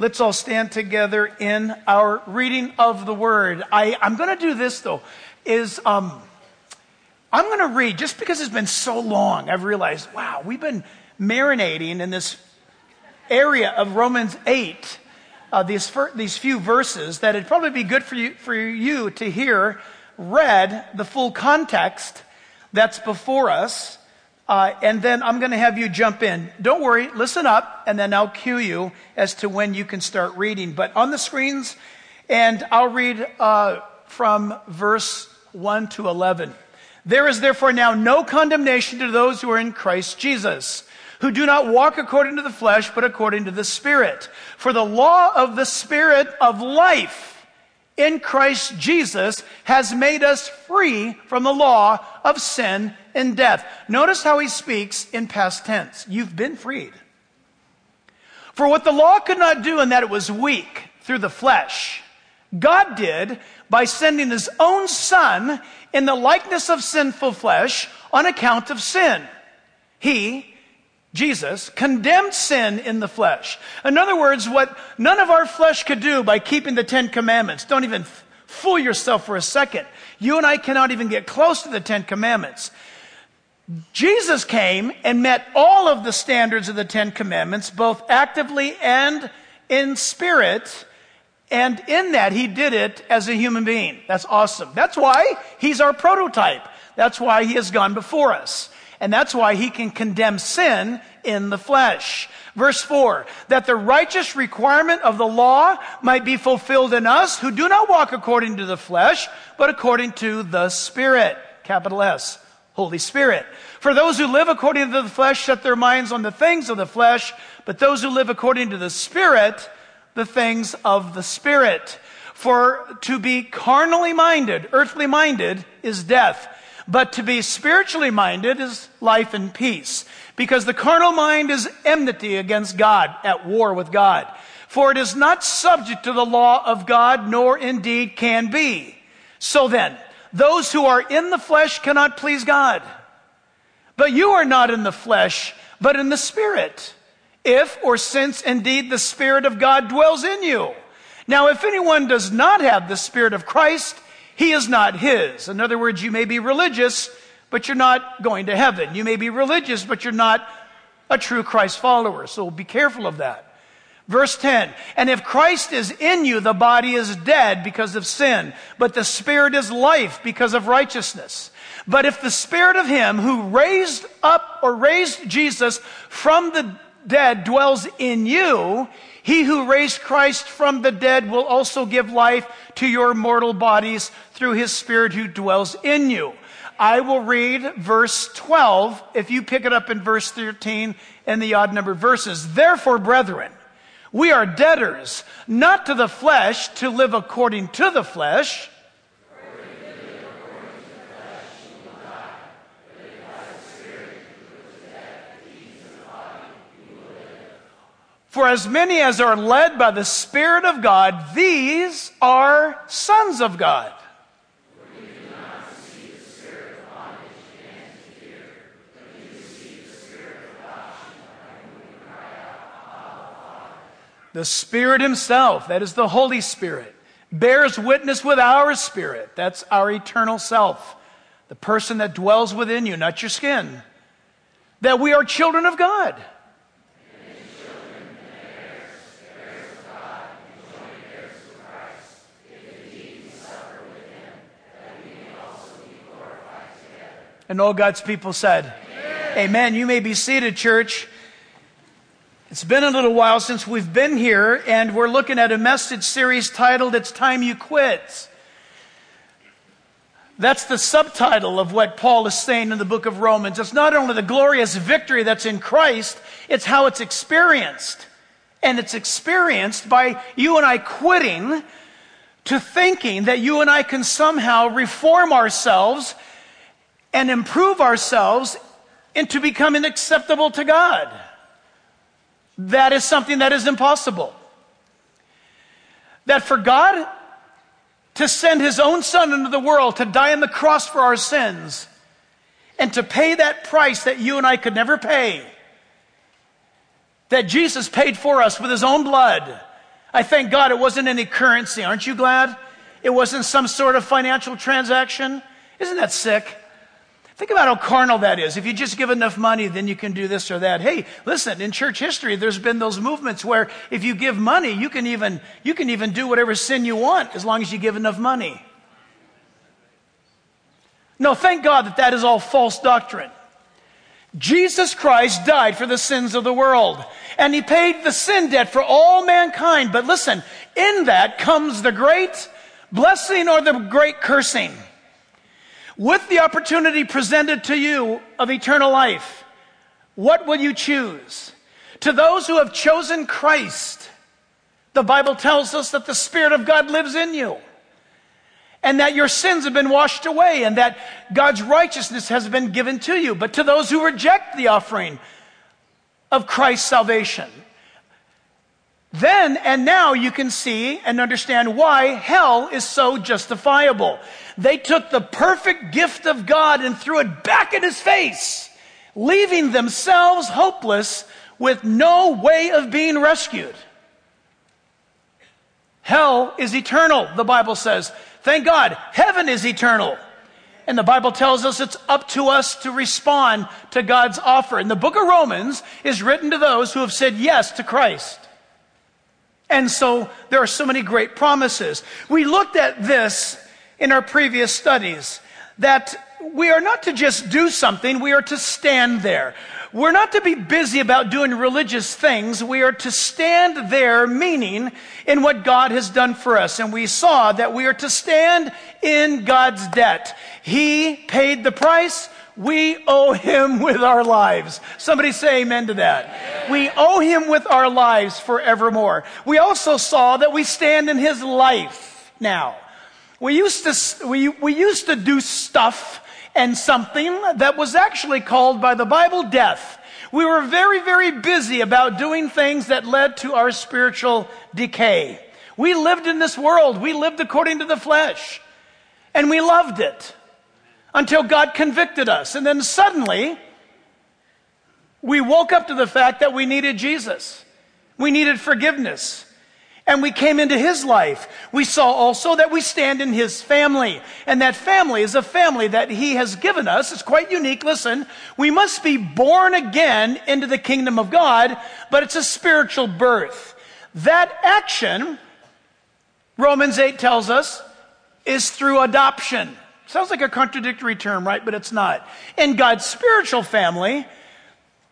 Let's all stand together in our reading of the word. I, am going to do this though, is um, I'm going to read, just because it's been so long, I've realized, wow, we've been marinating in this area of Romans 8, uh, these, fir- these few verses, that it'd probably be good for you, for you to hear read the full context that's before us. Uh, and then I'm going to have you jump in. Don't worry, listen up, and then I'll cue you as to when you can start reading. But on the screens, and I'll read uh, from verse 1 to 11. There is therefore now no condemnation to those who are in Christ Jesus, who do not walk according to the flesh, but according to the Spirit. For the law of the Spirit of life in Christ Jesus has made us free from the law of sin and death. Notice how he speaks in past tense. You've been freed. For what the law could not do in that it was weak through the flesh, God did by sending his own son in the likeness of sinful flesh on account of sin. He, Jesus, condemned sin in the flesh. In other words, what none of our flesh could do by keeping the Ten Commandments. Don't even fool yourself for a second. You and I cannot even get close to the Ten Commandments. Jesus came and met all of the standards of the Ten Commandments, both actively and in spirit, and in that, he did it as a human being. That's awesome. That's why he's our prototype. That's why he has gone before us. And that's why he can condemn sin in the flesh. Verse 4 that the righteous requirement of the law might be fulfilled in us who do not walk according to the flesh, but according to the Spirit. Capital S. Holy Spirit. For those who live according to the flesh set their minds on the things of the flesh, but those who live according to the Spirit the things of the Spirit. For to be carnally minded, earthly minded, is death. But to be spiritually minded is life and peace. Because the carnal mind is enmity against God, at war with God. For it is not subject to the law of God, nor indeed can be. So then, those who are in the flesh cannot please God. But you are not in the flesh, but in the Spirit if or since indeed the Spirit of God dwells in you. Now, if anyone does not have the Spirit of Christ, he is not his. In other words, you may be religious, but you're not going to heaven. You may be religious, but you're not a true Christ follower. So be careful of that. Verse 10, and if Christ is in you, the body is dead because of sin, but the spirit is life because of righteousness. But if the spirit of him who raised up or raised Jesus from the dead dwells in you, he who raised Christ from the dead will also give life to your mortal bodies through his spirit who dwells in you. I will read verse 12 if you pick it up in verse 13 and the odd number verses. Therefore, brethren, we are debtors, not to the flesh to live according to the flesh. For as many as are led by the Spirit of God, these are sons of God. The Spirit Himself, that is the Holy Spirit, bears witness with our spirit. That's our eternal self, the person that dwells within you, not your skin, that we are children of God. And all God's people said, Amen. Amen. You may be seated, church. It's been a little while since we've been here, and we're looking at a message series titled It's Time You Quit. That's the subtitle of what Paul is saying in the book of Romans. It's not only the glorious victory that's in Christ, it's how it's experienced. And it's experienced by you and I quitting to thinking that you and I can somehow reform ourselves and improve ourselves into becoming acceptable to God. That is something that is impossible. That for God to send his own son into the world to die on the cross for our sins and to pay that price that you and I could never pay, that Jesus paid for us with his own blood, I thank God it wasn't any currency. Aren't you glad? It wasn't some sort of financial transaction. Isn't that sick? Think about how carnal that is. If you just give enough money, then you can do this or that. Hey, listen, in church history, there's been those movements where if you give money, you can even, you can even do whatever sin you want as long as you give enough money. No, thank God that that is all false doctrine. Jesus Christ died for the sins of the world, and he paid the sin debt for all mankind. But listen, in that comes the great blessing or the great cursing. With the opportunity presented to you of eternal life, what will you choose? To those who have chosen Christ, the Bible tells us that the Spirit of God lives in you and that your sins have been washed away and that God's righteousness has been given to you. But to those who reject the offering of Christ's salvation, then and now you can see and understand why hell is so justifiable. They took the perfect gift of God and threw it back in his face, leaving themselves hopeless with no way of being rescued. Hell is eternal, the Bible says. Thank God, heaven is eternal. And the Bible tells us it's up to us to respond to God's offer. And the book of Romans is written to those who have said yes to Christ. And so there are so many great promises. We looked at this in our previous studies that we are not to just do something, we are to stand there. We're not to be busy about doing religious things. We are to stand there, meaning in what God has done for us. And we saw that we are to stand in God's debt. He paid the price. We owe him with our lives. Somebody say amen to that. We owe him with our lives forevermore. We also saw that we stand in his life now. We used to, we, we used to do stuff and something that was actually called by the Bible death. We were very, very busy about doing things that led to our spiritual decay. We lived in this world. We lived according to the flesh. And we loved it until God convicted us. And then suddenly, we woke up to the fact that we needed Jesus. We needed forgiveness. And we came into his life. We saw also that we stand in his family. And that family is a family that he has given us. It's quite unique. Listen, we must be born again into the kingdom of God, but it's a spiritual birth. That action, Romans 8 tells us, is through adoption. Sounds like a contradictory term, right? But it's not. In God's spiritual family,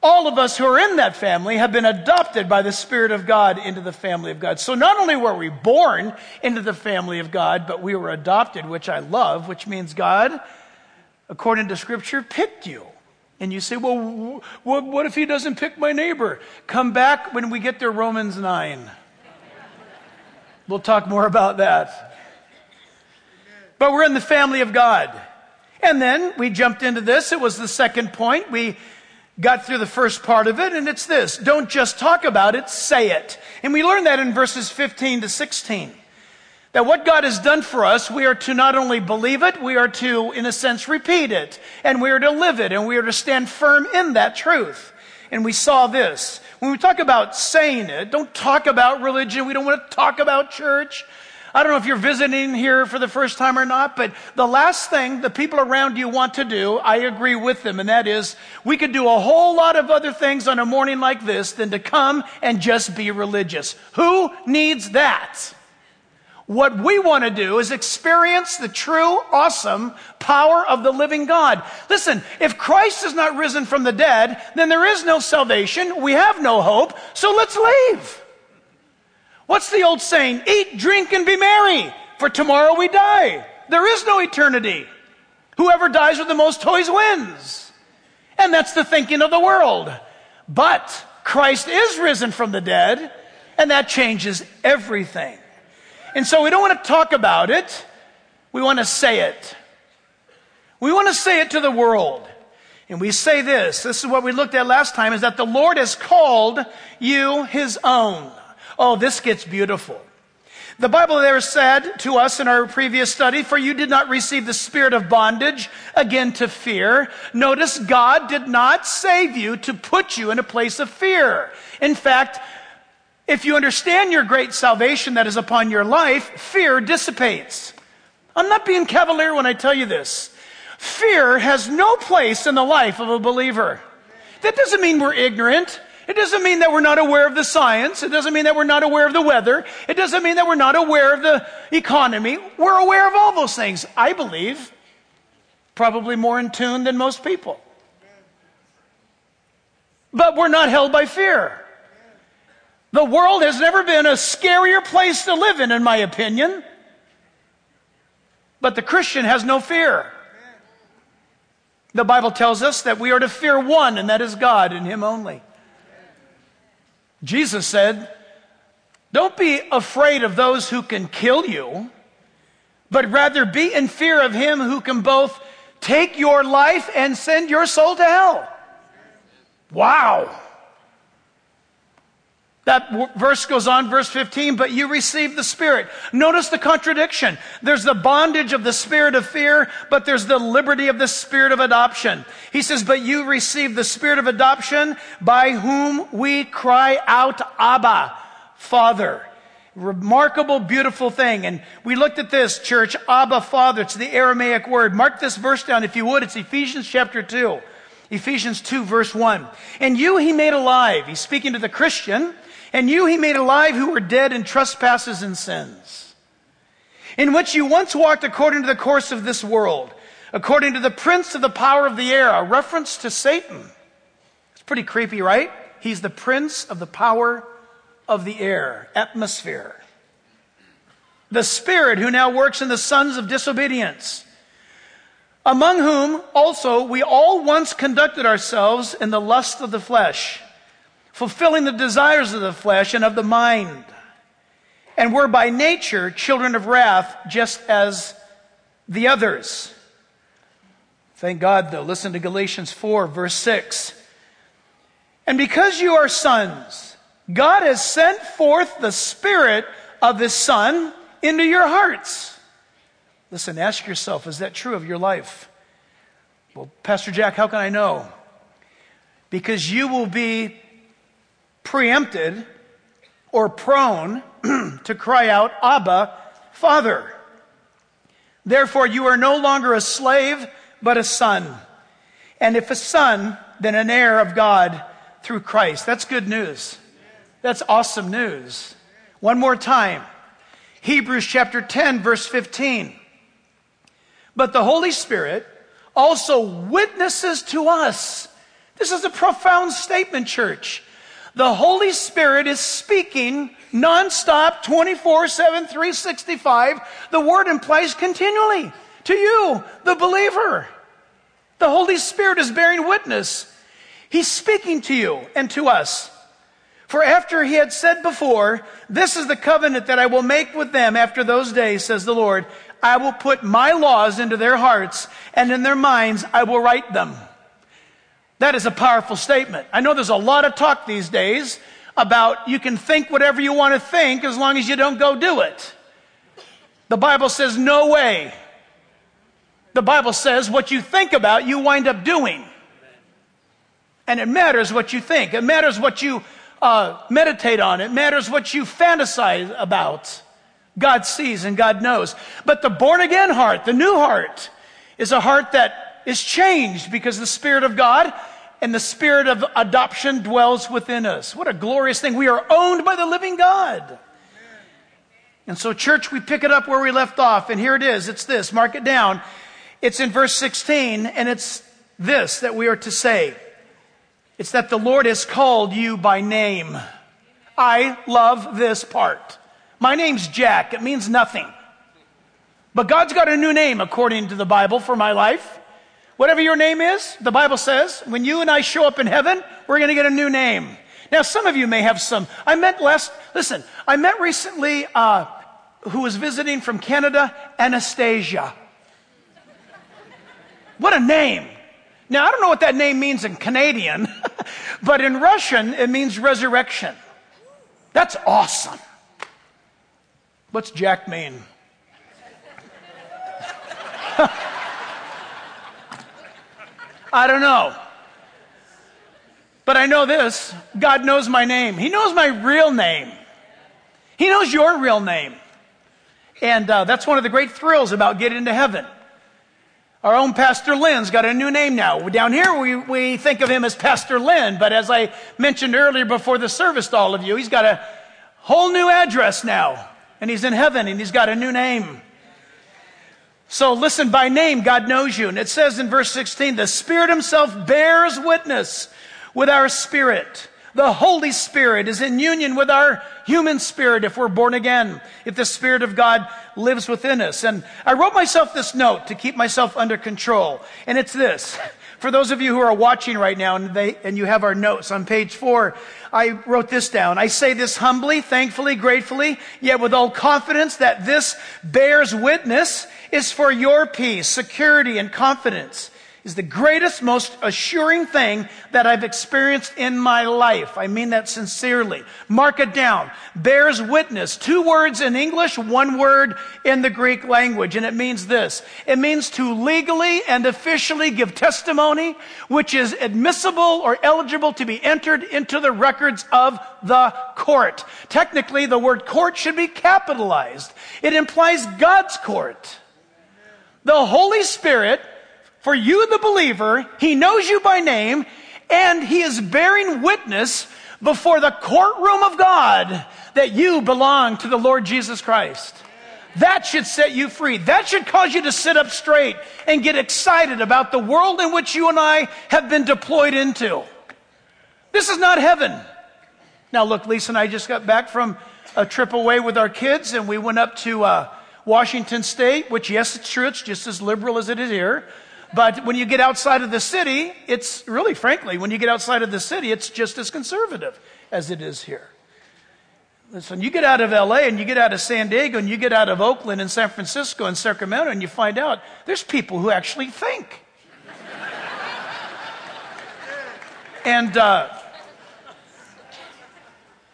all of us who are in that family have been adopted by the Spirit of God into the family of God. So not only were we born into the family of God, but we were adopted, which I love, which means God, according to Scripture, picked you. And you say, well, what if he doesn't pick my neighbor? Come back when we get to Romans 9. We'll talk more about that. But we're in the family of God. And then we jumped into this. It was the second point. We got through the first part of it, and it's this. Don't just talk about it, say it. And we learn that in verses 15 to 16. That what God has done for us, we are to not only believe it, we are to, in a sense, repeat it. And we are to live it, and we are to stand firm in that truth. And we saw this. When we talk about saying it, don't talk about religion. We don't want to talk about church. I don't know if you're visiting here for the first time or not, but the last thing the people around you want to do, I agree with them, and that is we could do a whole lot of other things on a morning like this than to come and just be religious. Who needs that? What we want to do is experience the true, awesome power of the living God. Listen, if Christ is not risen from the dead, then there is no salvation. We have no hope. So let's leave. What's the old saying? Eat, drink, and be merry, for tomorrow we die. There is no eternity. Whoever dies with the most toys wins. And that's the thinking of the world. But Christ is risen from the dead, and that changes everything. And so we don't want to talk about it, we want to say it. We want to say it to the world. And we say this, this is what we looked at last time, is that the Lord has called you his own. Oh, this gets beautiful. The Bible there said to us in our previous study, for you did not receive the spirit of bondage again to fear. Notice God did not save you to put you in a place of fear. In fact, If you understand your great salvation that is upon your life, fear dissipates. I'm not being cavalier when I tell you this. Fear has no place in the life of a believer. That doesn't mean we're ignorant. It doesn't mean that we're not aware of the science. It doesn't mean that we're not aware of the weather. It doesn't mean that we're not aware of the economy. We're aware of all those things, I believe. Probably more in tune than most people. But we're not held by fear. The world has never been a scarier place to live in, in my opinion. But the Christian has no fear. The Bible tells us that we are to fear one, and that is God and Him only. Jesus said, Don't be afraid of those who can kill you, but rather be in fear of Him who can both take your life and send your soul to hell. Wow. That verse goes on, verse 15, but you receive the Spirit. Notice the contradiction. There's the bondage of the spirit of fear, but there's the liberty of the spirit of adoption. He says, but you receive the spirit of adoption by whom we cry out, Abba, Father. Remarkable, beautiful thing. And we looked at this, church, Abba, Father. It's the Aramaic word. Mark this verse down if you would. It's Ephesians chapter 2. Ephesians 2 verse 1. And you he made alive. He's speaking to the Christian and you he made alive who were dead in trespasses and sins, in which you once walked according to the course of this world, according to the prince of the power of the air, a reference to Satan. It's pretty creepy, right? He's the prince of the power of the air, atmosphere. The spirit who now works in the sons of disobedience, among whom also we all once conducted ourselves in the lust of the flesh fulfilling the desires of the flesh and of the mind. And were by nature children of wrath, just as the others. Thank God, though. Listen to Galatians 4, verse 6. And because you are sons, God has sent forth the Spirit of His Son into your hearts. Listen, ask yourself, is that true of your life? Well, Pastor Jack, how can I know? Because you will be preempted or prone to cry out, Abba, Father. Therefore, you are no longer a slave, but a son. And if a son, then an heir of God through Christ. That's good news. That's awesome news. One more time. Hebrews chapter 10, verse 15. But the Holy Spirit also witnesses to us. This is a profound statement, church. The Holy Spirit is speaking nonstop, 24 7, 365. The word implies continually to you, the believer. The Holy Spirit is bearing witness. He's speaking to you and to us. For after he had said before, This is the covenant that I will make with them after those days, says the Lord. I will put my laws into their hearts, and in their minds I will write them. That is a powerful statement. I know there's a lot of talk these days about you can think whatever you want to think as long as you don't go do it. The Bible says, no way. The Bible says what you think about, you wind up doing. And it matters what you think. It matters what you uh, meditate on. It matters what you fantasize about. God sees and God knows. But the born again heart, the new heart, is a heart that is changed because the Spirit of God and the Spirit of adoption dwells within us. What a glorious thing. We are owned by the living God. And so, church, we pick it up where we left off, and here it is. It's this. Mark it down. It's in verse 16, and it's this that we are to say. It's that the Lord has called you by name. I love this part. My name's Jack. It means nothing. But God's got a new name according to the Bible for my life. Whatever your name is, the Bible says, when you and I show up in heaven, we're going to get a new name. Now, some of you may have some. I met last, listen, I met recently, uh, who was visiting from Canada, Anastasia. What a name. Now, I don't know what that name means in Canadian, but in Russian, it means resurrection. That's awesome. What's Jack mean? I don't know. But I know this God knows my name. He knows my real name. He knows your real name. And uh, that's one of the great thrills about getting into heaven. Our own Pastor Lynn's got a new name now. Down here, we, we think of him as Pastor Lynn, but as I mentioned earlier before the service to all of you, he's got a whole new address now. And he's in heaven and he's got a new name. So listen, by name, God knows you. And it says in verse 16, the Spirit Himself bears witness with our spirit. The Holy Spirit is in union with our human spirit if we're born again, if the Spirit of God lives within us. And I wrote myself this note to keep myself under control. And it's this. For those of you who are watching right now and, they, and you have our notes on page four, I wrote this down. I say this humbly, thankfully, gratefully, yet with all confidence that this bears witness is for your peace, security, and confidence is the greatest, most assuring thing that I've experienced in my life. I mean that sincerely. Mark it down. Bears witness. Two words in English, one word in the Greek language. And it means this. It means to legally and officially give testimony which is admissible or eligible to be entered into the records of the court. Technically, the word court should be capitalized. It implies God's court. The Holy Spirit for you, the believer, he knows you by name, and he is bearing witness before the courtroom of God that you belong to the Lord Jesus Christ. That should set you free. That should cause you to sit up straight and get excited about the world in which you and I have been deployed into. This is not heaven. Now, look, Lisa and I just got back from a trip away with our kids, and we went up to uh, Washington State, which, yes, it's true, it's just as liberal as it is here. But when you get outside of the city, it's really, frankly, when you get outside of the city, it's just as conservative as it is here. Listen, you get out of LA and you get out of San Diego and you get out of Oakland and San Francisco and Sacramento and you find out there's people who actually think. and, uh,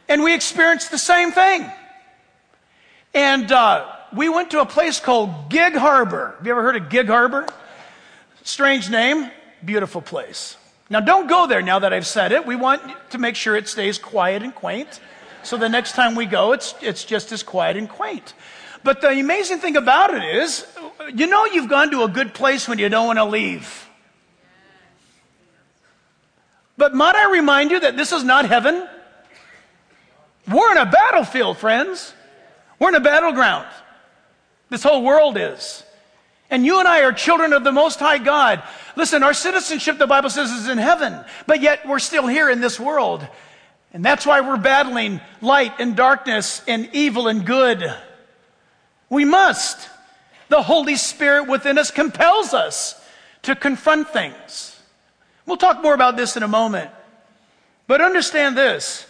and we experience the same thing. And uh, we went to a place called Gig Harbor. Have you ever heard of Gig Harbor? Strange name, beautiful place. Now, don't go there now that I've said it. We want to make sure it stays quiet and quaint. So the next time we go, it's, it's just as quiet and quaint. But the amazing thing about it is, you know, you've gone to a good place when you don't want to leave. But might I remind you that this is not heaven? We're in a battlefield, friends. We're in a battleground. This whole world is. And you and I are children of the Most High God. Listen, our citizenship, the Bible says, is in heaven, but yet we're still here in this world. And that's why we're battling light and darkness and evil and good. We must. The Holy Spirit within us compels us to confront things. We'll talk more about this in a moment. But understand this.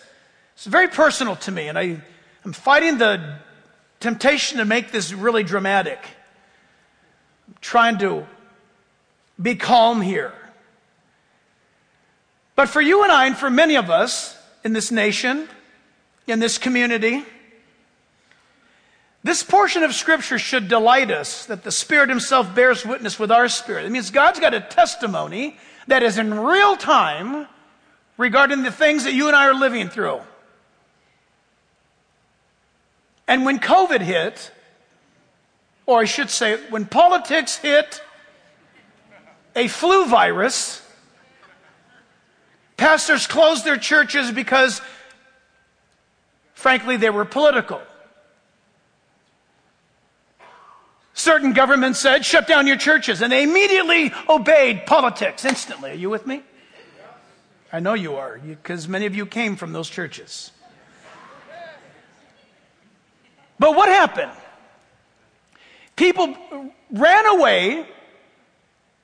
It's very personal to me, and I, I'm fighting the temptation to make this really dramatic I'm trying to be calm here. But for you and I, and for many of us in this nation, in this community, this portion of Scripture should delight us that the Spirit Himself bears witness with our spirit. It means God's got a testimony that is in real time regarding the things that you and I are living through. And when COVID hit, or I should say, when politics hit a flu virus, pastors closed their churches because, frankly, they were political. Certain governments said, shut down your churches, and they immediately obeyed politics instantly. Are you with me? I know you are, because many of you came from those churches. But what happened? People ran away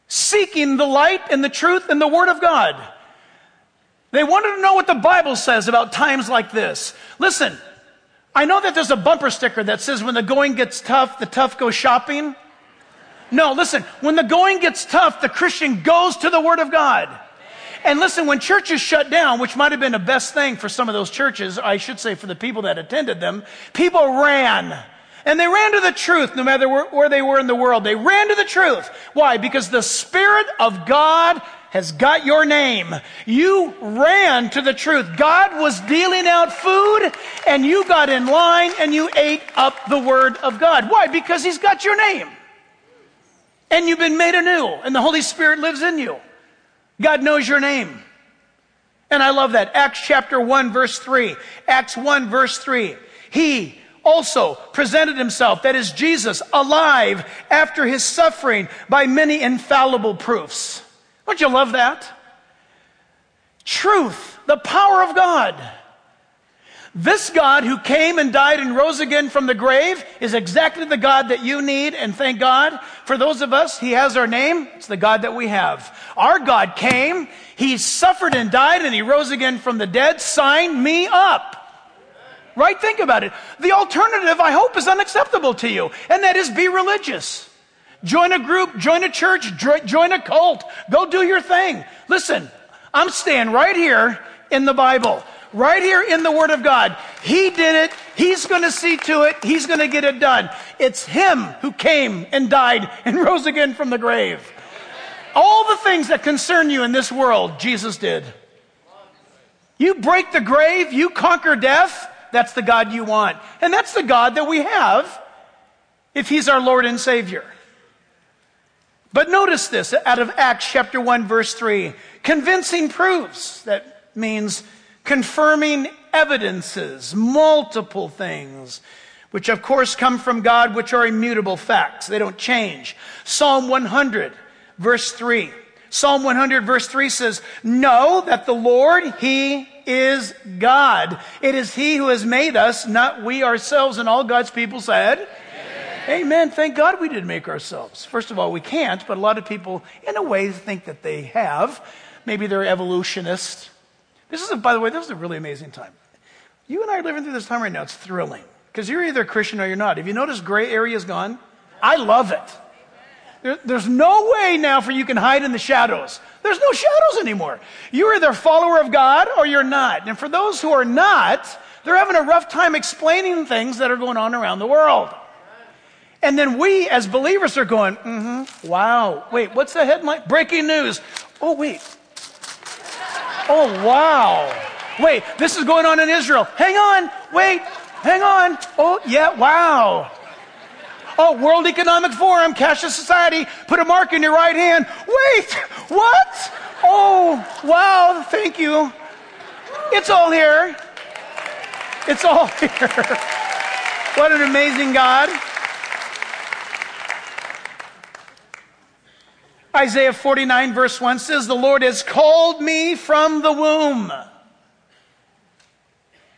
seeking the light and the truth and the Word of God. They wanted to know what the Bible says about times like this. Listen, I know that there's a bumper sticker that says when the going gets tough, the tough go shopping. No, listen, when the going gets tough, the Christian goes to the Word of God. And listen, when churches shut down, which might have been the best thing for some of those churches, I should say for the people that attended them, people ran. And they ran to the truth no matter where, where, they were in the world. They ran to the truth. Why? Because the Spirit of God has got your name. You ran to the truth. God was dealing out food and you got in line and you ate up the word of God. Why? Because he's got your name. And you've been made anew and the Holy Spirit lives in you. God knows your name. And I love that. Acts chapter 1 verse 3. Acts 1 verse 3. He also presented himself, that is Jesus, alive after his suffering by many infallible proofs. Don't you love that? Truth, the power of God. This God who came and died and rose again from the grave is exactly the God that you need. And thank God for those of us, He has our name. It's the God that we have. Our God came, He suffered and died, and He rose again from the dead. Sign me up. Right? Think about it. The alternative, I hope, is unacceptable to you, and that is be religious. Join a group, join a church, join a cult. Go do your thing. Listen, I'm staying right here in the Bible, right here in the Word of God. He did it. He's going to see to it. He's going to get it done. It's Him who came and died and rose again from the grave. All the things that concern you in this world, Jesus did. You break the grave, you conquer death. That's the God you want. And that's the God that we have if He's our Lord and Savior. But notice this out of Acts chapter 1 verse 3. Convincing proofs. That means confirming evidences, multiple things, which of course come from God, which are immutable facts. They don't change. Psalm 100 verse 3. Psalm 100 verse 3 says, Know that the Lord, He is God. It is He who has made us, not we ourselves. And all God's people said, Amen. Amen. Thank God we didn't make ourselves. First of all, we can't, but a lot of people, in a way, think that they have. Maybe they're evolutionists. This is, a, by the way, this is a really amazing time. You and I are living through this time right now. It's thrilling because you're either a Christian or you're not. Have you noticed gray area is gone? I love it. There, there's no way now for you can hide in the shadows. There's no shadows anymore. You're either a follower of God or you're not. And for those who are not, they're having a rough time explaining things that are going on around the world. And then we as believers are going, mm-hmm, wow. Wait, what's the headline? Breaking news. Oh, wait. Oh, wow. Wait, this is going on in Israel. Hang on. Wait, hang on. Oh, yeah, wow. Oh, World Economic Forum, cashless society, put a mark in your right hand. Wait, what? Oh, wow, thank you. It's all here. It's all here. what an amazing God. Isaiah 49, verse 1 says, The Lord has called me from the womb,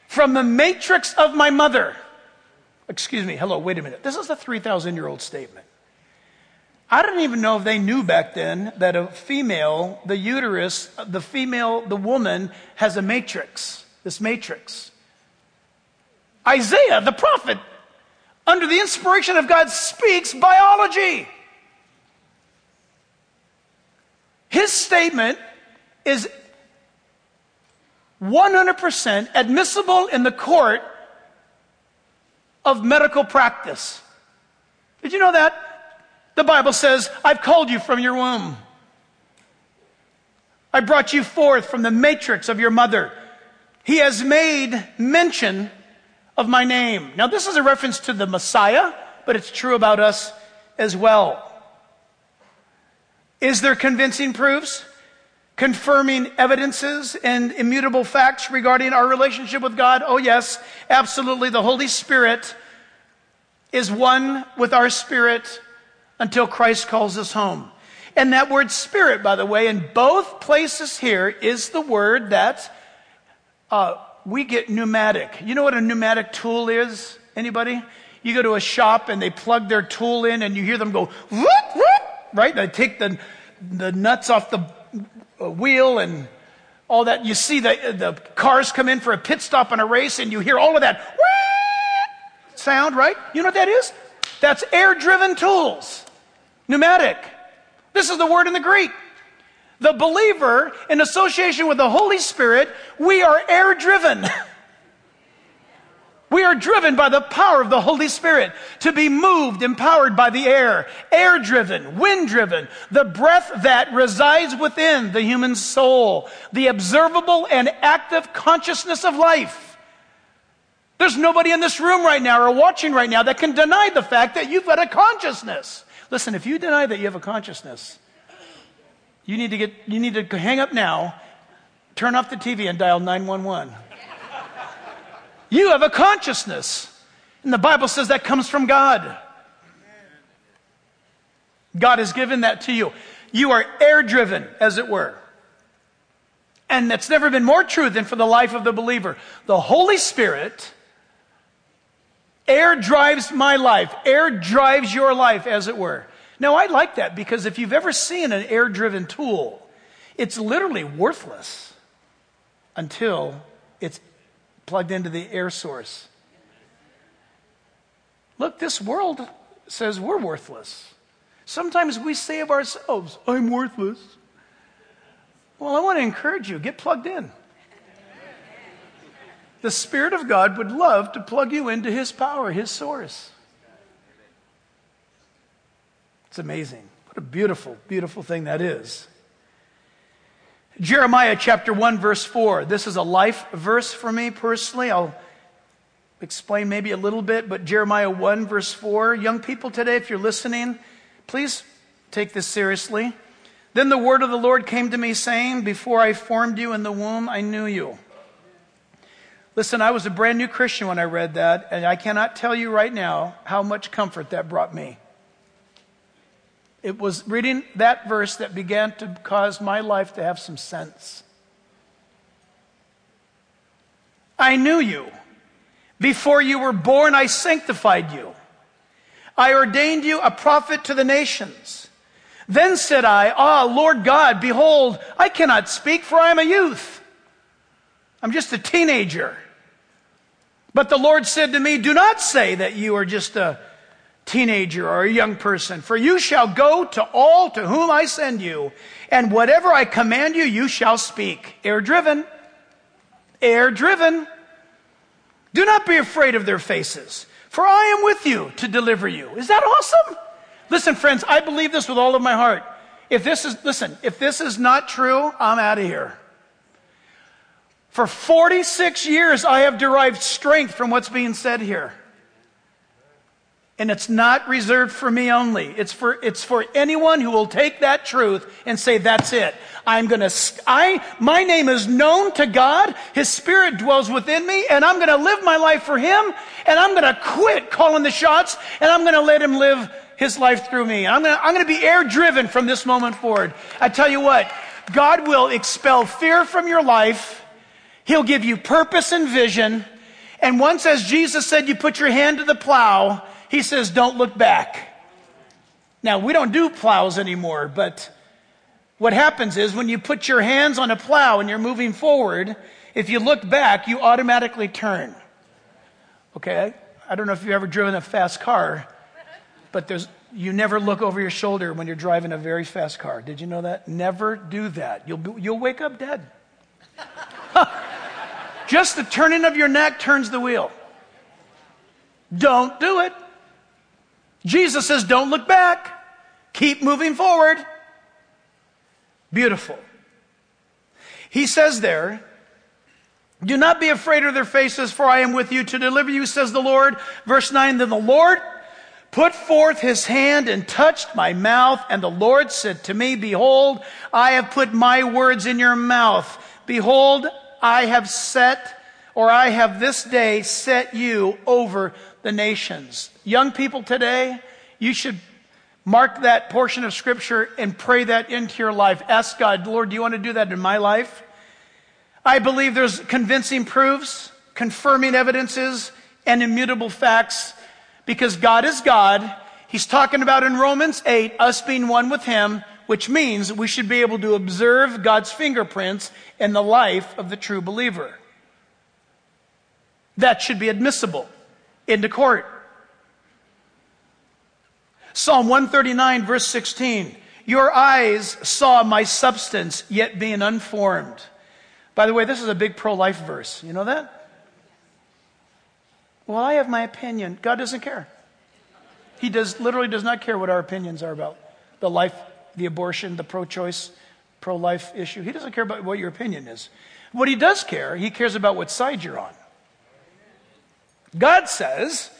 from the matrix of my mother. Excuse me, hello, wait a minute. This is a 3,000 year old statement. I don't even know if they knew back then that a female, the uterus, the female, the woman has a matrix, this matrix. Isaiah, the prophet, under the inspiration of God, speaks biology. His statement is 100% admissible in the court of medical practice. Did you know that? The Bible says, I've called you from your womb. I brought you forth from the matrix of your mother. He has made mention of my name. Now, this is a reference to the Messiah, but it's true about us as well. Is there convincing proofs? confirming evidences and immutable facts regarding our relationship with God? Oh, yes, absolutely. The Holy Spirit is one with our spirit until Christ calls us home. And that word spirit, by the way, in both places here is the word that uh, we get pneumatic. You know what a pneumatic tool is? Anybody? You go to a shop and they plug their tool in and you hear them go, whoop, whoop, right? They take the, the nuts off the uh, wheel and all that. You see the, the cars come in for a pit stop in a race and you hear all of that sound, right? You know what that is? That's air driven tools, pneumatic. This is the word in the Greek. The believer, in association with the Holy Spirit, we are air driven. We are driven by the power of the Holy Spirit to be moved, empowered by the air, air driven, wind driven, the breath that resides within the human soul, the observable and active consciousness of life. There's nobody in this room right now or watching right now that can deny the fact that you've got a consciousness. Listen, if you deny that you have a consciousness, you need to get, you need to hang up now, turn off the TV and dial 911. You have a consciousness. And the Bible says that comes from God. God has given that to you. You are air driven, as it were. And that's never been more true than for the life of the believer. The Holy Spirit, air drives my life, air drives your life, as it were. Now, I like that because if you've ever seen an air driven tool, it's literally worthless until it's plugged into the air source. Look, this world says we're worthless. Sometimes we say of ourselves, I'm worthless. Well, I want to encourage you get plugged in. The Spirit of God would love to plug you into His power, His source. It's amazing. What a beautiful, beautiful thing that is. Jeremiah chapter 1, verse 4. This is a life verse for me personally. I'll explain maybe a little bit, but Jeremiah 1, verse 4. Young people today, if you're listening, please take this seriously. Then the word of the Lord came to me, saying, Before I formed you in the womb, I knew you. Listen, I was a brand new Christian when I read that, and I cannot tell you right now how much comfort that brought me. It was reading that verse that began to cause my life to have some sense. I knew you. Before you were born, I sanctified you. I ordained you a prophet to the nations. Then said I, Ah, Lord God, behold, I cannot speak, for I am a youth. I'm just a teenager. But the Lord said to me, Do not say that you are just a teenager or a young person, for you shall go to all to whom I send you, and whatever I command you, you shall speak. Air driven. Air driven. Do not be afraid of their faces, for I am with you to deliver you. Is that awesome? Listen, friends, I believe this with all of my heart. If this is, listen, if this is not true, I'm out of here. For 46 years, I have derived strength from what's being said here. And it's not reserved for me only. It's for, it's for anyone who will take that truth and say, that's it. I'm gonna, I, my name is known to God. His spirit dwells within me and I'm gonna live my life for Him and I'm gonna quit calling the shots and I'm gonna let Him live His life through me. I'm gonna, I'm gonna be air driven from this moment forward. I tell you what, God will expel fear from your life. He'll give you purpose and vision. And once, as Jesus said, you put your hand to the plow, he says, don't look back. Now, we don't do plows anymore, but what happens is when you put your hands on a plow and you're moving forward, if you look back, you automatically turn. Okay? I don't know if you've ever driven a fast car, but there's, you never look over your shoulder when you're driving a very fast car. Did you know that? Never do that. You'll, be, you'll wake up dead. Just the turning of your neck turns the wheel. Don't do it. Jesus says, don't look back. Keep moving forward. Beautiful. He says there, do not be afraid of their faces, for I am with you to deliver you, says the Lord. Verse 9, then the Lord put forth his hand and touched my mouth, and the Lord said to me, Behold, I have put my words in your mouth. Behold, I have set, or I have this day set you over the nations. Young people today, you should mark that portion of scripture and pray that into your life. Ask God, Lord, do you want to do that in my life? I believe there's convincing proofs, confirming evidences, and immutable facts because God is God. He's talking about in Romans 8, us being one with Him, which means we should be able to observe God's fingerprints in the life of the true believer. That should be admissible into court. Psalm 139, verse 16. Your eyes saw my substance, yet being unformed. By the way, this is a big pro life verse. You know that? Well, I have my opinion. God doesn't care. He does, literally does not care what our opinions are about the life, the abortion, the pro choice, pro life issue. He doesn't care about what your opinion is. What he does care, he cares about what side you're on. God says,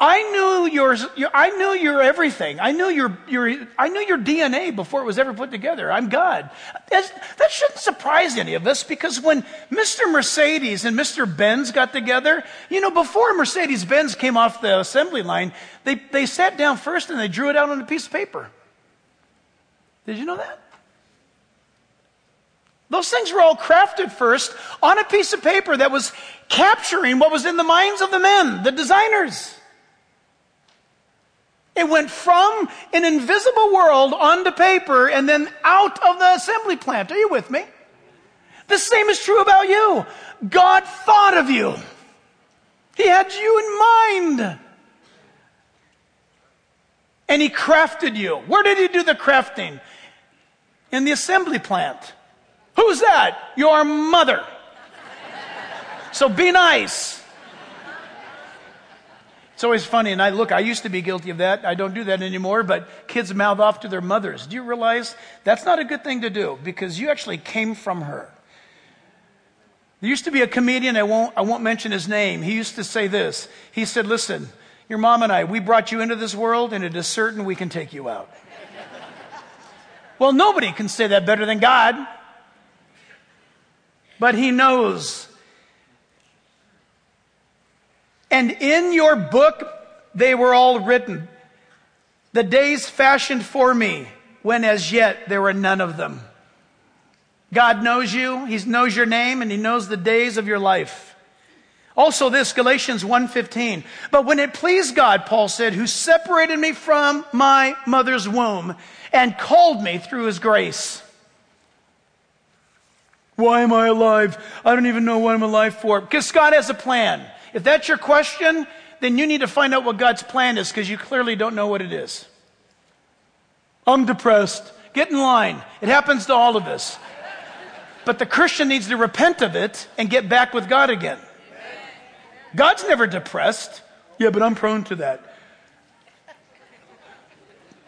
I knew your, I knew your everything. I knew your, your, I knew your DNA before it was ever put together. I'm God. That's, that shouldn't surprise any of us because when Mr. Mercedes and Mr. Benz got together, you know, before Mercedes Benz came off the assembly line, they, they sat down first and they drew it out on a piece of paper. Did you know that? Those things were all crafted first on a piece of paper that was capturing what was in the minds of the men, the designers. It went from an invisible world onto paper and then out of the assembly plant. Are you with me? The same is true about you. God thought of you. He had you in mind. And He crafted you. Where did He do the crafting? In the assembly plant. Who's that? Your mother. So be nice. It's always funny, and I look, I used to be guilty of that. I don't do that anymore, but kids mouth off to their mothers. Do you realize that's not a good thing to do because you actually came from her? There used to be a comedian, I won't, I won't mention his name. He used to say this. He said, Listen, your mom and I, we brought you into this world, and it is certain we can take you out. well, nobody can say that better than God. But He knows and in your book, they were all written. The days fashioned for me, when as yet there were none of them. God knows you, He knows your name, and He knows the days of your life. Also this, Galatians 1.15. But when it pleased God, Paul said, who separated me from my mother's womb and called me through His grace. Why am I alive? I don't even know what I'm alive for. Because God has a plan. If that's your question, then you need to find out what God's plan is because you clearly don't know what it is. I'm depressed. Get in line. It happens to all of us. But the Christian needs to repent of it and get back with God again. God's never depressed. Yeah, but I'm prone to that.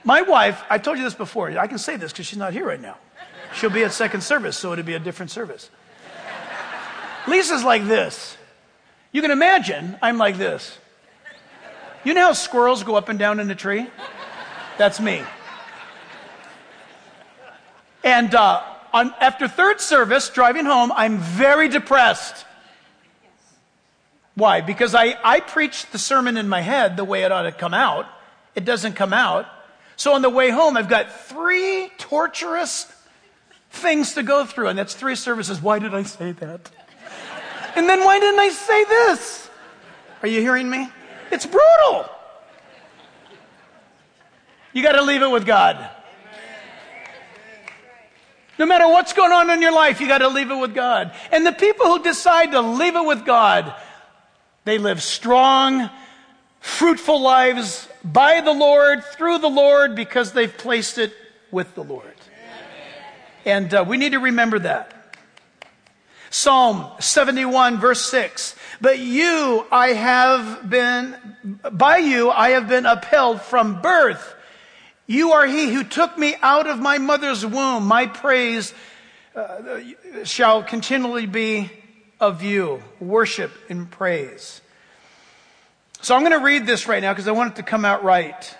My wife, I told you this before. I can say this because she's not here right now. She'll be at second service, so it'll be a different service. Lisa's like this. You can imagine I'm like this. You know how squirrels go up and down in a tree? That's me. And uh, on, after third service, driving home, I'm very depressed. Why? Because I, I preach the sermon in my head the way it ought to come out. It doesn't come out. So on the way home, I've got three torturous things to go through, and that's three services. Why did I say that? And then why didn't I say this? Are you hearing me? It's brutal. You got to leave it with God. No matter what's going on in your life, you got to leave it with God. And the people who decide to leave it with God, they live strong, fruitful lives by the Lord, through the Lord, because they've placed it with the Lord. And uh, we need to remember that. Psalm 71 verse 6. But you I have been, by you I have been upheld from birth. You are he who took me out of my mother's womb. My praise uh, shall continually be of you. Worship and praise. So I'm going to read this right now because I want it to come out right.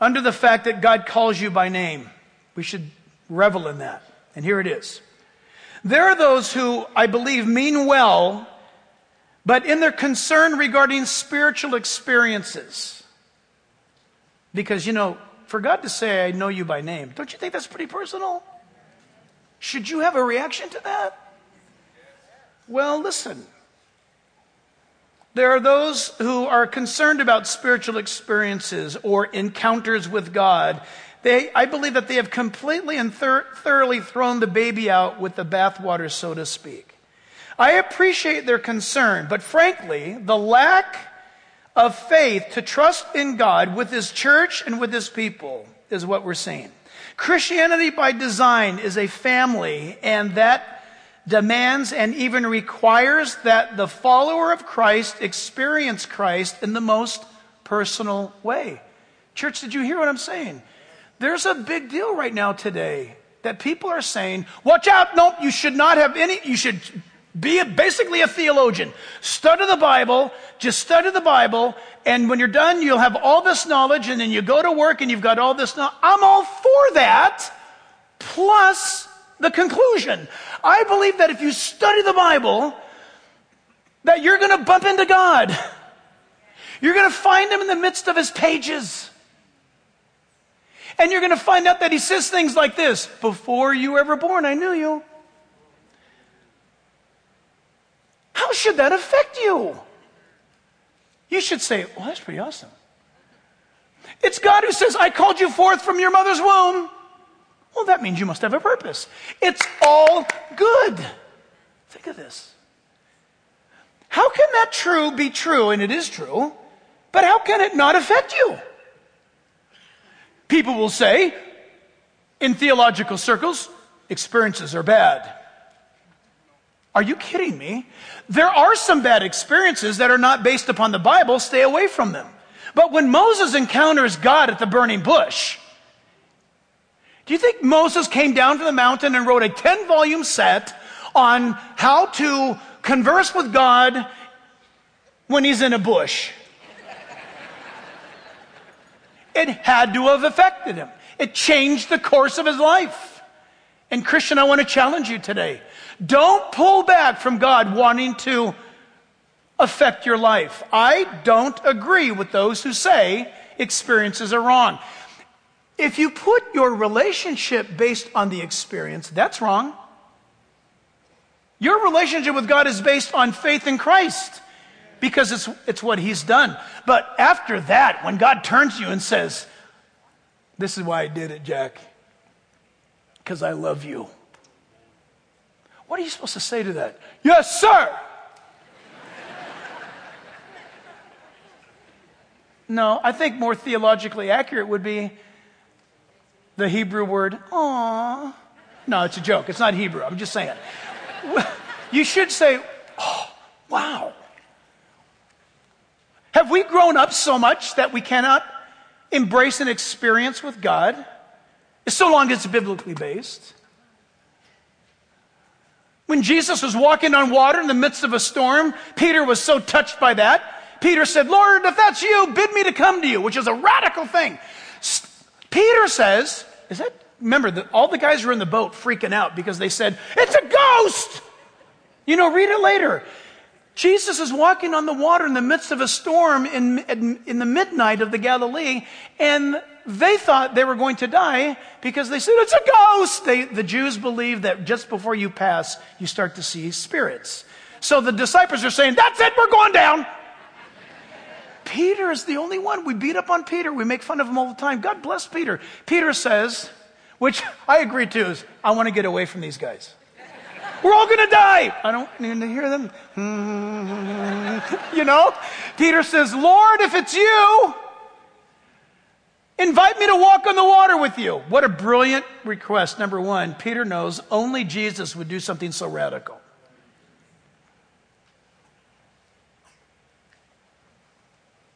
Under the fact that God calls you by name, we should revel in that. And here it is. There are those who, I believe, mean well, but in their concern regarding spiritual experiences. Because, you know, for God to say, I know you by name, don't you think that's pretty personal? Should you have a reaction to that? Well, listen. There are those who are concerned about spiritual experiences or encounters with God they, I believe that they have completely and thir- thoroughly thrown the baby out with the bathwater, so to speak. I appreciate their concern, but frankly, the lack of faith to trust in God with His church and with His people is what we're seeing. Christianity by design is a family, and that demands, and even requires that the follower of Christ experience Christ in the most personal way. Church, did you hear what I'm saying? There's a big deal right now today that people are saying, watch out, no, you should not have any, you should be a, basically a theologian. Study the Bible, just study the Bible, and when you're done, you'll have all this knowledge, and then you go to work and you've got all this knowledge. I'm all for that, plus the conclusion. I believe that if you study the Bible, that you're going to bump into God. You're going to find him in the midst of his pages. And you're going to find out that he says things like this Before you were ever born, I knew you. How should that affect you? You should say, Well, that's pretty awesome. It's God who says, I called you forth from your mother's womb. Well, that means you must have a purpose. It's all good. Think of this. How can that true be true? And it is true, but how can it not affect you? People will say, in theological circles, experiences are bad. Are you kidding me? There are some bad experiences that are not based upon the Bible. Stay away from them. But when Moses encounters God at the burning bush, do you think Moses came down to the mountain and wrote a 10 volume set on how to converse with God when he's in a bush? It had to have affected him. It changed the course of his life. And Christian, I want to challenge you today. Don't pull back from God wanting to affect your life. I don't agree with those who say experiences are wrong. If you put your relationship based on the experience, that's wrong. Your relationship with God is based on faith in Christ because it's, it's what He's done. But after that, when God turns you and says, This is why I did it, Jack, because I love you. What are you supposed to say to that? Yes, sir. no, I think more theologically accurate would be the Hebrew word, aw. No, it's a joke. It's not Hebrew. I'm just saying. You should say, oh, wow. Have we grown up so much that we cannot embrace an experience with God, so long as it's biblically based? When Jesus was walking on water in the midst of a storm, Peter was so touched by that. Peter said, Lord, if that's you, bid me to come to you, which is a radical thing. Peter says, is that, remember, the, all the guys were in the boat freaking out because they said, it's a ghost. You know, read it later. Jesus is walking on the water in the midst of a storm in, in, in, the midnight of the Galilee, and they thought they were going to die because they said, It's a ghost! They, the Jews believe that just before you pass, you start to see spirits. So the disciples are saying, That's it, we're going down. Peter is the only one. We beat up on Peter. We make fun of him all the time. God bless Peter. Peter says, which I agree to, is I want to get away from these guys. We're all going to die. I don't need to hear them. you know? Peter says, Lord, if it's you, invite me to walk on the water with you. What a brilliant request. Number one, Peter knows only Jesus would do something so radical.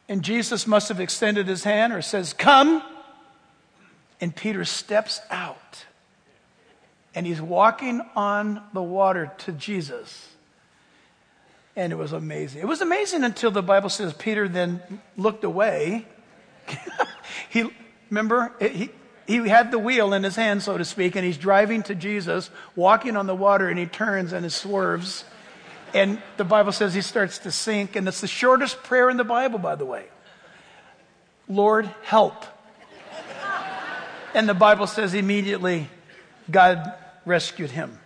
And Jesus must have extended his hand or says, Come. And Peter steps out and he's walking on the water to Jesus. And it was amazing. It was amazing until the Bible says Peter then looked away. he remember he he had the wheel in his hand, so to speak, and he's driving to Jesus, walking on the water, and he turns and he swerves. And the Bible says he starts to sink, and it's the shortest prayer in the Bible, by the way. Lord, help. And the Bible says immediately God rescued him.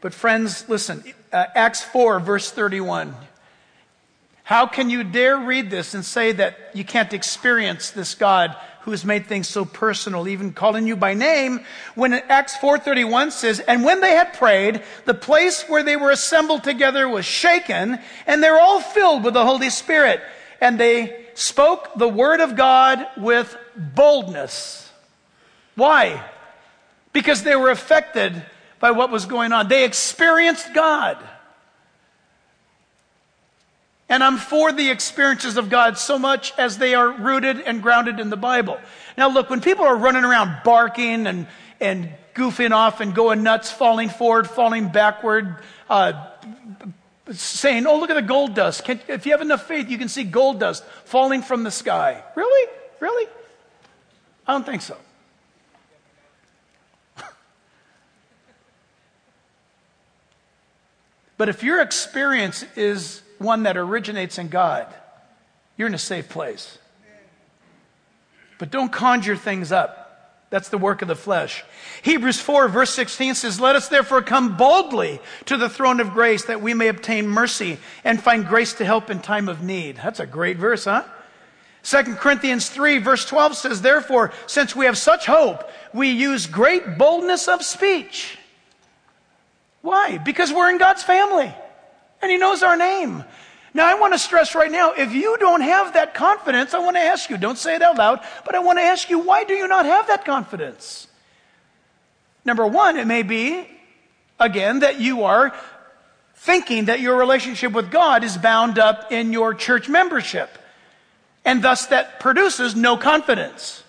But, friends, listen uh, Acts 4, verse 31. How can you dare read this and say that you can't experience this God who has made things so personal, even calling you by name, when Acts 4:31 says, "And when they had prayed, the place where they were assembled together was shaken, and they were all filled with the Holy Spirit, and they spoke the word of God with boldness." Why? Because they were affected by what was going on. They experienced God. And I'm for the experiences of God so much as they are rooted and grounded in the Bible. Now, look, when people are running around barking and, and goofing off and going nuts, falling forward, falling backward, uh, saying, Oh, look at the gold dust. Can, if you have enough faith, you can see gold dust falling from the sky. Really? Really? I don't think so. But if your experience is one that originates in God, you're in a safe place. But don't conjure things up. That's the work of the flesh. Hebrews 4 verse 16 says, Let us therefore come boldly to the throne of grace that we may obtain mercy and find grace to help in time of need. That's a great verse, huh? 2 Corinthians 3 verse 12 says, Therefore, since we have such hope, we use great boldness of speech. Why? Because we're in God's family and He knows our name. Now, I want to stress right now if you don't have that confidence, I want to ask you, don't say it out loud, but I want to ask you, why do you not have that confidence? Number one, it may be, again, that you are thinking that your relationship with God is bound up in your church membership, and thus that produces no confidence.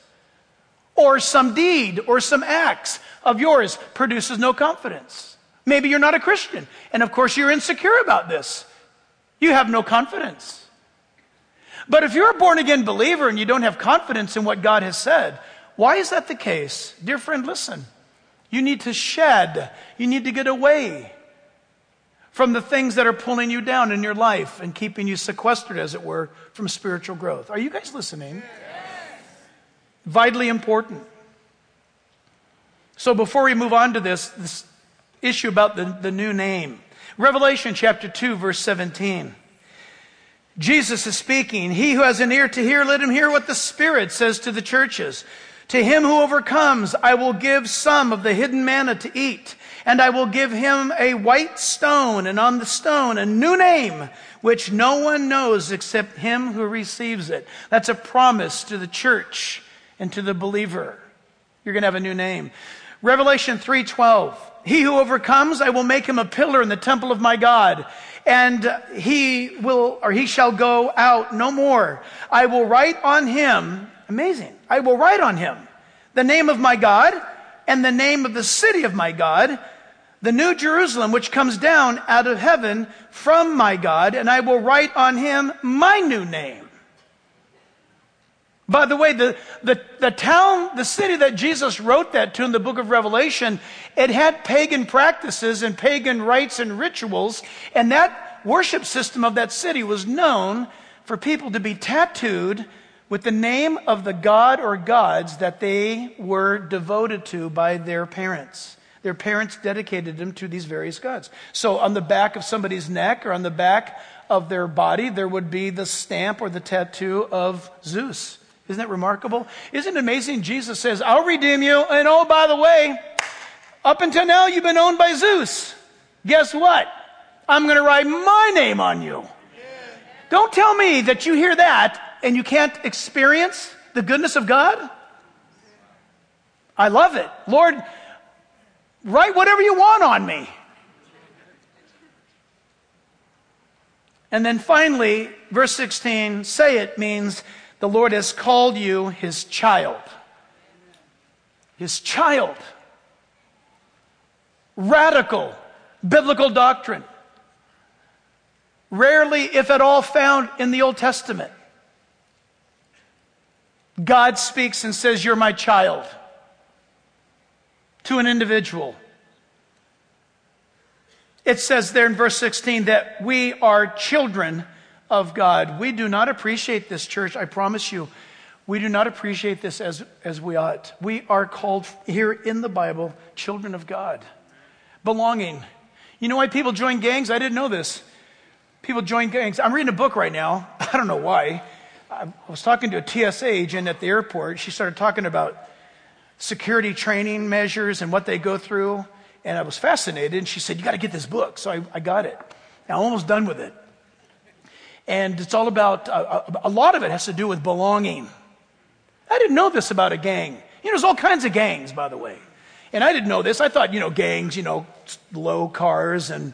Or some deed or some acts of yours produces no confidence. Maybe you're not a Christian, and of course you're insecure about this. You have no confidence. But if you're a born again believer and you don't have confidence in what God has said, why is that the case? Dear friend, listen. You need to shed, you need to get away from the things that are pulling you down in your life and keeping you sequestered, as it were, from spiritual growth. Are you guys listening? Yes. Vitally important. So before we move on to this, this issue about the, the new name, Revelation chapter 2, verse 17. Jesus is speaking. He who has an ear to hear, let him hear what the Spirit says to the churches. To him who overcomes, I will give some of the hidden manna to eat, and I will give him a white stone, and on the stone a new name, which no one knows except him who receives it. That's a promise to the church and to the believer. You're going to have a new name. Revelation 3:12. He who overcomes, I will make him a pillar in the temple of my God, and he will, or he shall go out no more. I will write on him, amazing, I will write on him the name of my God and the name of the city of my God, the new Jerusalem, which comes down out of heaven from my God, and I will write on him my new name. By the way, the, the, the town, the city that Jesus wrote that to in the book of Revelation, it had pagan practices and pagan rites and rituals, and that worship system of that city was known for people to be tattooed with the name of the god or gods that they were devoted to by their parents. Their parents dedicated them to these various gods. So on the back of somebody's neck or on the back of their body, there would be the stamp or the tattoo of Zeus. Isn't that remarkable? Isn't it amazing? Jesus says, I'll redeem you. And oh, by the way, up until now, you've been owned by Zeus. Guess what? I'm going to write my name on you. Don't tell me that you hear that and you can't experience the goodness of God. I love it. Lord, write whatever you want on me. And then finally, verse 16, say it means the Lord has called you his child. His child. Radical biblical doctrine. Rarely, if at all, found in the Old Testament. God speaks and says, You're my child to an individual. It says there in verse 16 that we are children of God. We do not appreciate this, church, I promise you. We do not appreciate this as, as we ought. We are called here in the Bible children of God. Belonging. You know why people join gangs? I didn't know this. People join gangs. I'm reading a book right now. I don't know why. I was talking to a TSA agent at the airport. She started talking about security training measures and what they go through. And I was fascinated. And she said, You got to get this book. So I, I got it. I'm almost done with it. And it's all about, uh, a lot of it has to do with belonging. I didn't know this about a gang. You know, there's all kinds of gangs, by the way. And I didn't know this. I thought, you know, gangs, you know, low cars and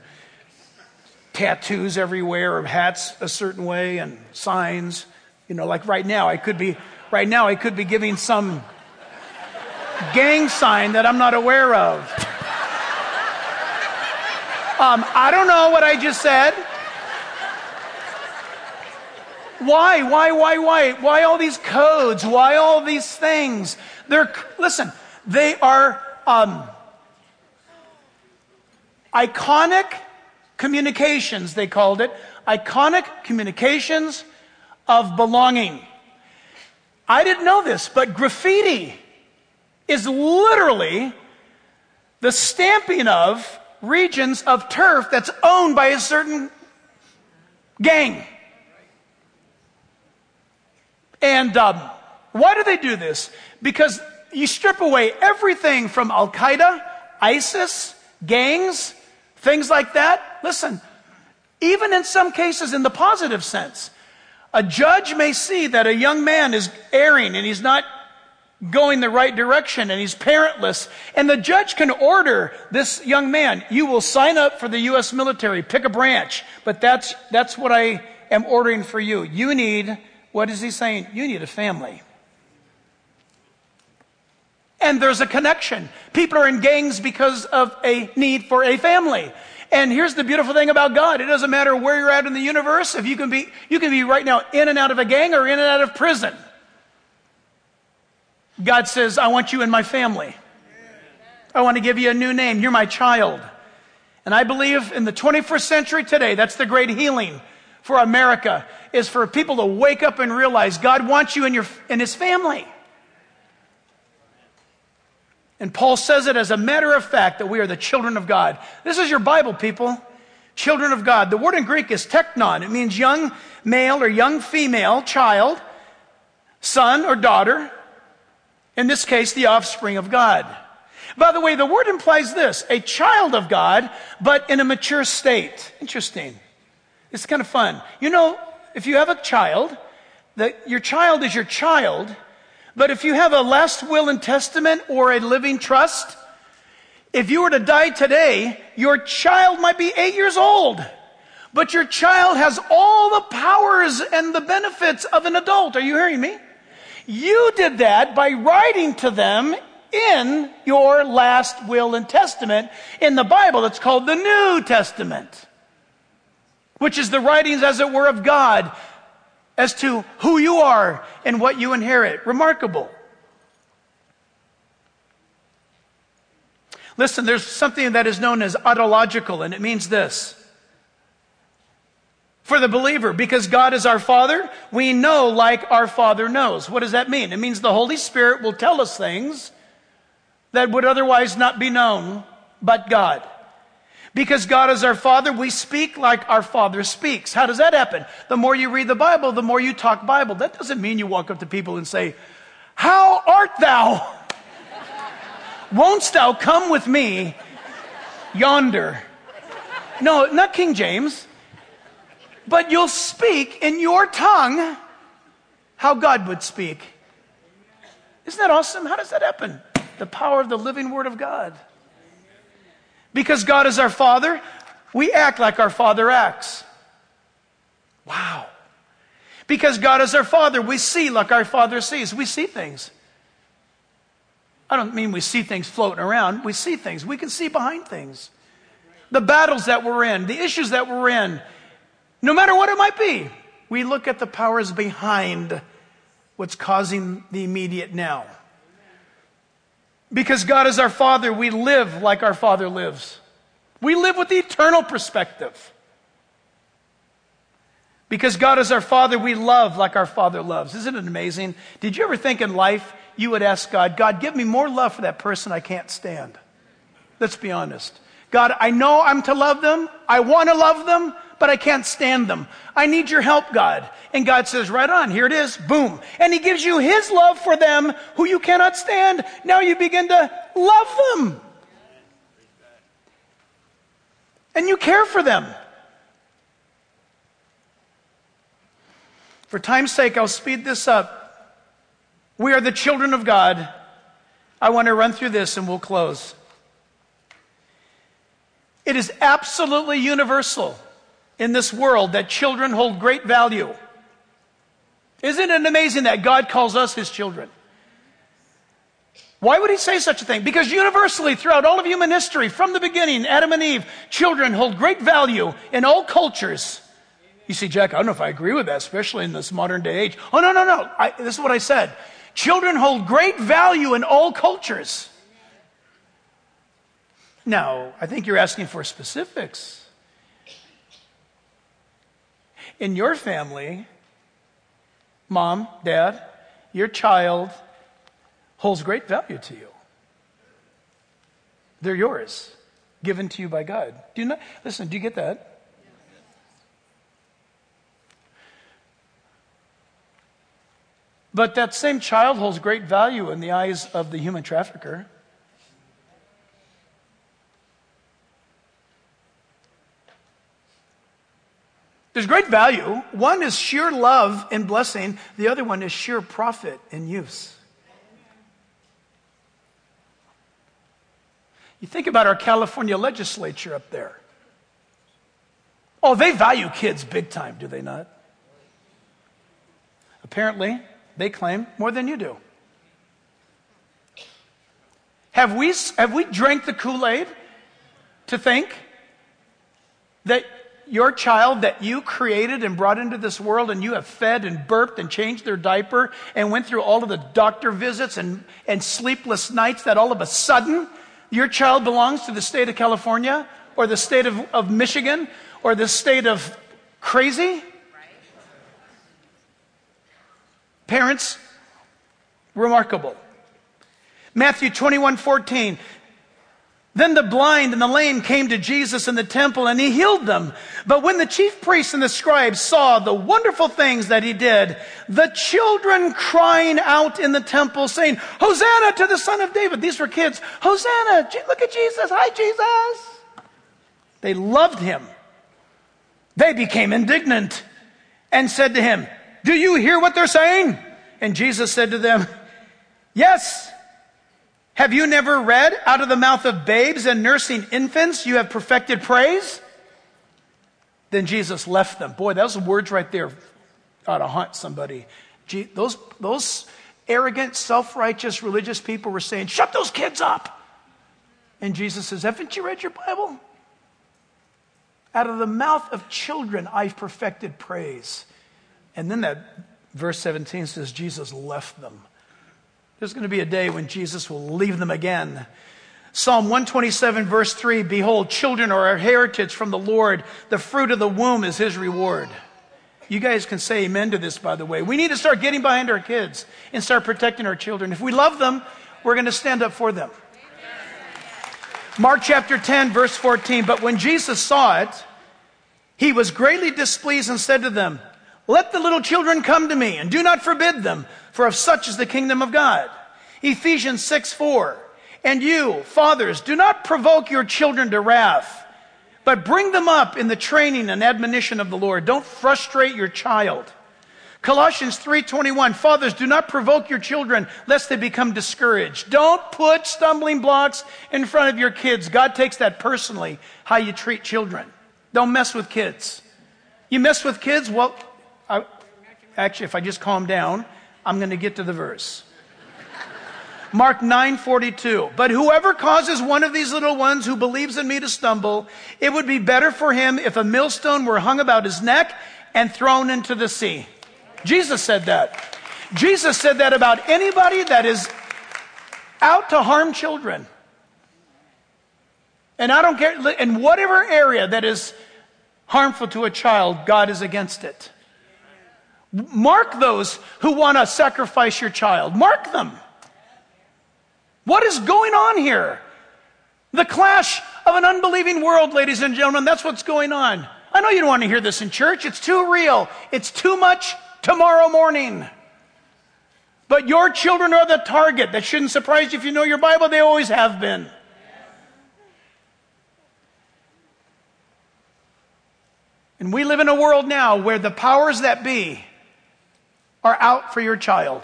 tattoos everywhere or hats a certain way and signs. You know, like right now, I could be, right now, I could be giving some gang sign that I'm not aware of. Um, I don't know what I just said. Why, why, why, why? Why all these codes? Why all these things? They're, listen, they are um, iconic communications, they called it. Iconic communications of belonging. I didn't know this, but graffiti is literally the stamping of regions of turf that's owned by a certain gang. And um, why do they do this? Because you strip away everything from Al Qaeda, ISIS, gangs, things like that. Listen, even in some cases, in the positive sense, a judge may see that a young man is erring and he's not going the right direction and he's parentless. And the judge can order this young man, you will sign up for the U.S. military, pick a branch, but that's, that's what I am ordering for you. You need, what is he saying? You need a family. And there's a connection. People are in gangs because of a need for a family. And here's the beautiful thing about God. It doesn't matter where you're at in the universe. If you can be, you can be right now in and out of a gang or in and out of prison. God says, I want you in my family. I want to give you a new name. You're my child. And I believe in the 21st century today, that's the great healing for America, is for people to wake up and realize God wants you in, your, in his family. And Paul says it as a matter of fact that we are the children of God. This is your Bible, people. Children of God. The word in Greek is teknon. It means young male or young female child, son or daughter. In this case, the offspring of God. By the way, the word implies this a child of God, but in a mature state. Interesting. It's kind of fun. You know, if you have a child, that your child is your child, but if you have a last will and testament or a living trust, if you were to die today, your child might be eight years old, but your child has all the powers and the benefits of an adult. Are you hearing me? You did that by writing to them in your last will and testament in the Bible. It's called the New Testament, which is the writings, as it were, of God as to who you are and what you inherit. Remarkable. Listen, there's something that is known as autological, and it means this for the believer. Because God is our Father, we know like our Father knows. What does that mean? It means the Holy Spirit will tell us things that would otherwise not be known but God. Because God is our Father, we speak like our Father speaks. How does that happen? The more you read the Bible, the more you talk Bible. That doesn't mean you walk up to people and say, How art thou? Won'st thou come with me yonder? No, not King James but you'll speak in your tongue how God would speak. Isn't that awesome? How does that happen? The power of the living Word of God. Because God is our Father, we act like our Father acts. Wow. Because God is our Father, we see like our Father sees. We see things. I don't mean we see things floating around. We see things. We can see behind things. The battles that we're in, the issues that we're in, no matter what it might be, we look at the powers behind what's causing the immediate now. Because God is our Father, we live like our Father lives. We live with the eternal perspective. Because God is our Father, we love like our Father loves. Isn't it amazing? Did you ever think in life you would ask God, God, give me more love for that person I can't stand? Let's be honest. God, I know I'm to love them. I want to love them, but I can't stand them. I need your help, God. And God says, right on, here it is, boom. And He gives you His love for them who you cannot stand. Now you begin to love them. And you care for them. For time's sake, I'll speed this up. We are the children of God I want to run through this and we'll close. It is absolutely universal in this world that children hold great value. Isn't it amazing that God calls us his children? Why would he say such a thing? Because universally, throughout all of human history, from the beginning, Adam and Eve, children hold great value in all cultures. You see, Jack, I don't know if I agree with that, especially in this modern day age. Oh, no, no, no. I, this is what I said. Children hold great value in all cultures. Now, I think you're asking for specifics. In your family, mom, dad, your child holds great value to you. They're yours, given to you by God. Do you not? Listen, do you get that? But that same child holds great value in the eyes of the human trafficker. There's great value. One is sheer love and blessing, the other one is sheer profit and use. You think about our California legislature up there. Oh, they value kids big time, do they not? Apparently, they claim more than you do. Have we, have we drank the Kool Aid to think that your child that you created and brought into this world and you have fed and burped and changed their diaper and went through all of the doctor visits and, and sleepless nights that all of a sudden your child belongs to the state of California or the state of, of Michigan or the state of crazy? Parents, remarkable. Matthew 21 14. Then the blind and the lame came to Jesus in the temple and he healed them. But when the chief priests and the scribes saw the wonderful things that he did, the children crying out in the temple saying, Hosanna to the son of David. These were kids. Hosanna. Look at Jesus. Hi, Jesus. They loved him. They became indignant and said to him, Do you hear what they're saying? And Jesus said to them, Yes. Have you never read, out of the mouth of babes and nursing infants, you have perfected praise? Then Jesus left them. Boy, those words right there ought to haunt somebody. Those, those arrogant, self righteous religious people were saying, Shut those kids up. And Jesus says, Haven't you read your Bible? Out of the mouth of children, I've perfected praise. And then that verse 17 says, Jesus left them. There's going to be a day when Jesus will leave them again. Psalm 127, verse 3 Behold, children are our heritage from the Lord. The fruit of the womb is his reward. You guys can say amen to this, by the way. We need to start getting behind our kids and start protecting our children. If we love them, we're going to stand up for them. Mark chapter 10, verse 14. But when Jesus saw it, he was greatly displeased and said to them, Let the little children come to me, and do not forbid them for of such is the kingdom of God. Ephesians 6 4. And you, fathers, do not provoke your children to wrath, but bring them up in the training and admonition of the Lord. Don't frustrate your child. Colossians 3:21 Fathers do not provoke your children lest they become discouraged. Don't put stumbling blocks in front of your kids. God takes that personally how you treat children. Don't mess with kids. You mess with kids, well I, actually if I just calm down, I'm going to get to the verse. Mark 9:42. But whoever causes one of these little ones who believes in me to stumble, it would be better for him if a millstone were hung about his neck and thrown into the sea. Jesus said that. Jesus said that about anybody that is out to harm children. And I don't care, in whatever area that is harmful to a child, God is against it. Mark those who want to sacrifice your child. Mark them. What is going on here? The clash of an unbelieving world, ladies and gentlemen. That's what's going on. I know you don't want to hear this in church. It's too real. It's too much tomorrow morning. But your children are the target. That shouldn't surprise you if you know your Bible. They always have been. And we live in a world now where the powers that be are out for your child.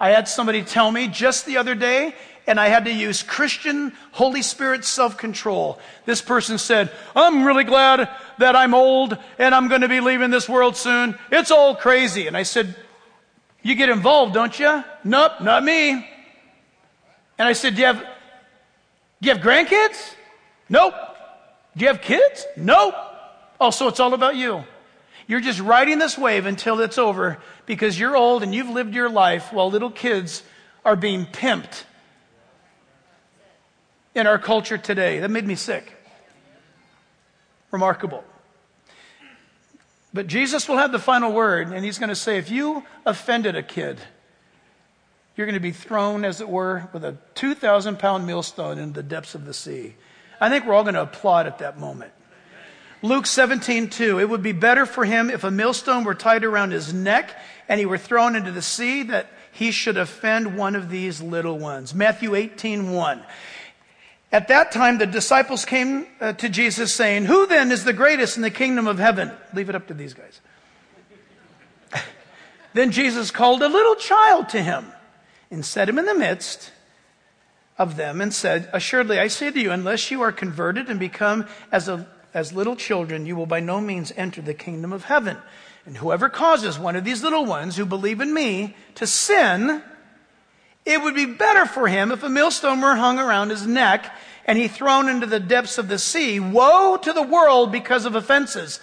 I had somebody tell me just the other day, and I had to use Christian Holy Spirit self control. This person said, I'm really glad that I'm old and I'm going to be leaving this world soon. It's all crazy. And I said, You get involved, don't you? Nope, not me. And I said, Do you have, do you have grandkids? Nope. Do you have kids? Nope. Oh, so it's all about you. You're just riding this wave until it's over because you're old and you've lived your life while little kids are being pimped in our culture today. That made me sick. Remarkable. But Jesus will have the final word, and he's going to say, if you offended a kid, you're going to be thrown, as it were, with a 2,000 pound millstone into the depths of the sea. I think we're all going to applaud at that moment. Luke 17, 2. It would be better for him if a millstone were tied around his neck and he were thrown into the sea that he should offend one of these little ones. Matthew 18, 1. At that time, the disciples came uh, to Jesus saying, Who then is the greatest in the kingdom of heaven? Leave it up to these guys. then Jesus called a little child to him and set him in the midst of them and said, Assuredly, I say to you, unless you are converted and become as, a, as little children, you will by no means enter the kingdom of heaven. And whoever causes one of these little ones who believe in me to sin, it would be better for him if a millstone were hung around his neck and he thrown into the depths of the sea. Woe to the world because of offenses.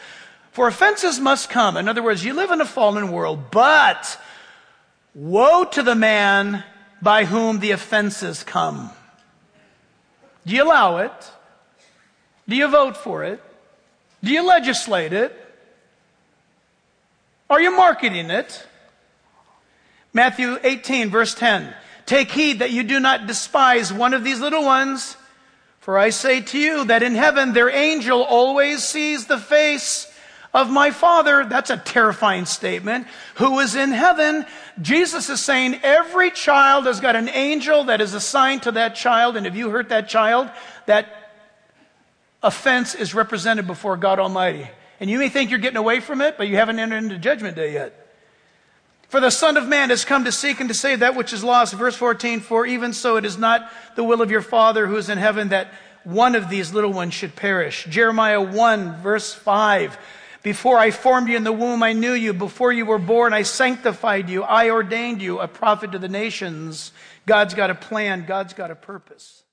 For offenses must come. In other words, you live in a fallen world, but woe to the man by whom the offenses come. Do you allow it? Do you vote for it? Do you legislate it? Are you marketing it? Matthew 18, verse 10. Take heed that you do not despise one of these little ones. For I say to you that in heaven their angel always sees the face of my Father. That's a terrifying statement. Who is in heaven? Jesus is saying every child has got an angel that is assigned to that child. And if you hurt that child, that offense is represented before God Almighty. And you may think you're getting away from it, but you haven't entered into judgment day yet. For the Son of Man has come to seek and to save that which is lost. Verse 14, for even so it is not the will of your Father who is in heaven that one of these little ones should perish. Jeremiah 1, verse 5. Before I formed you in the womb, I knew you. Before you were born, I sanctified you. I ordained you a prophet to the nations. God's got a plan. God's got a purpose.